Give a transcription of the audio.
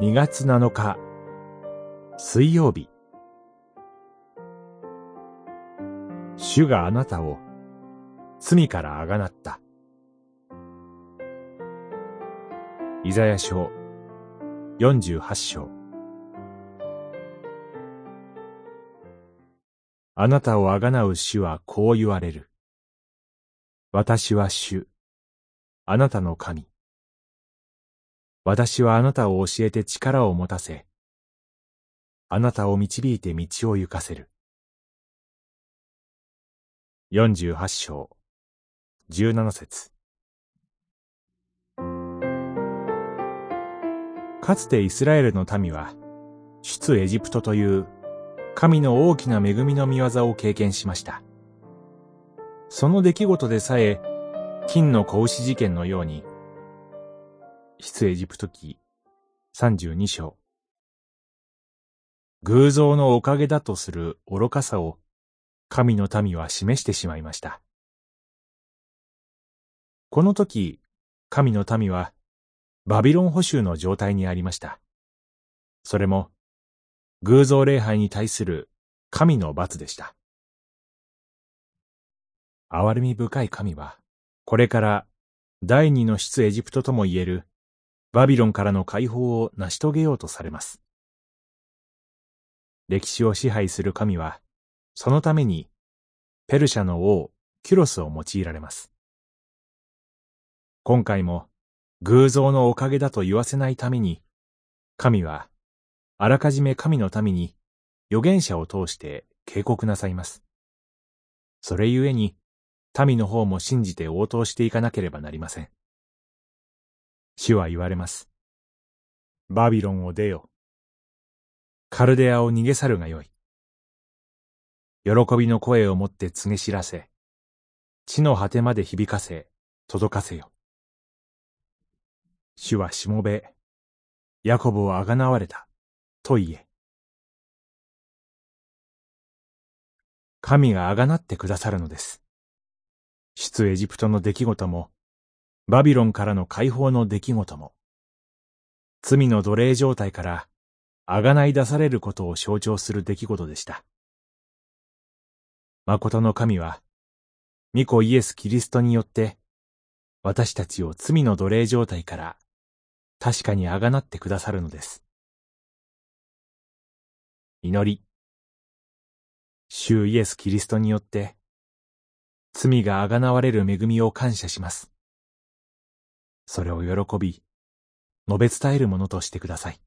2月7日水曜日主があなたを罪からあがなった。イザヤ書48章あなたをあがなう主はこう言われる。私は主、あなたの神。私はあなたを教えて力を持たせ、あなたを導いて道を行かせる。48章、17節かつてイスラエルの民は、出エジプトという神の大きな恵みの見業を経験しました。その出来事でさえ、金の子牛事件のように、出エジプト記32章。偶像のおかげだとする愚かさを神の民は示してしまいました。この時、神の民はバビロン捕囚の状態にありました。それも、偶像礼拝に対する神の罰でした。憐れみ深い神は、これから第二の出エジプトとも言えるバビロンからの解放を成し遂げようとされます。歴史を支配する神は、そのためにペルシャの王キュロスを用いられます。今回も偶像のおかげだと言わせないために、神は、あらかじめ神のために預言者を通して警告なさいます。それゆえに、民の方も信じて応答していかなければなりません。主は言われます。バビロンを出よ。カルデアを逃げ去るがよい。喜びの声をもって告げ知らせ、地の果てまで響かせ、届かせよ。主はしもべ、ヤコブをあがなわれた、と言え。神があがなってくださるのです。出エジプトの出来事も、バビロンからの解放の出来事も、罪の奴隷状態からあがない出されることを象徴する出来事でした。誠の神は、御子イエス・キリストによって、私たちを罪の奴隷状態から確かにあがなってくださるのです。祈り。主イエス・キリストによって、罪があがなわれる恵みを感謝します。それを喜び、述べ伝えるものとしてください。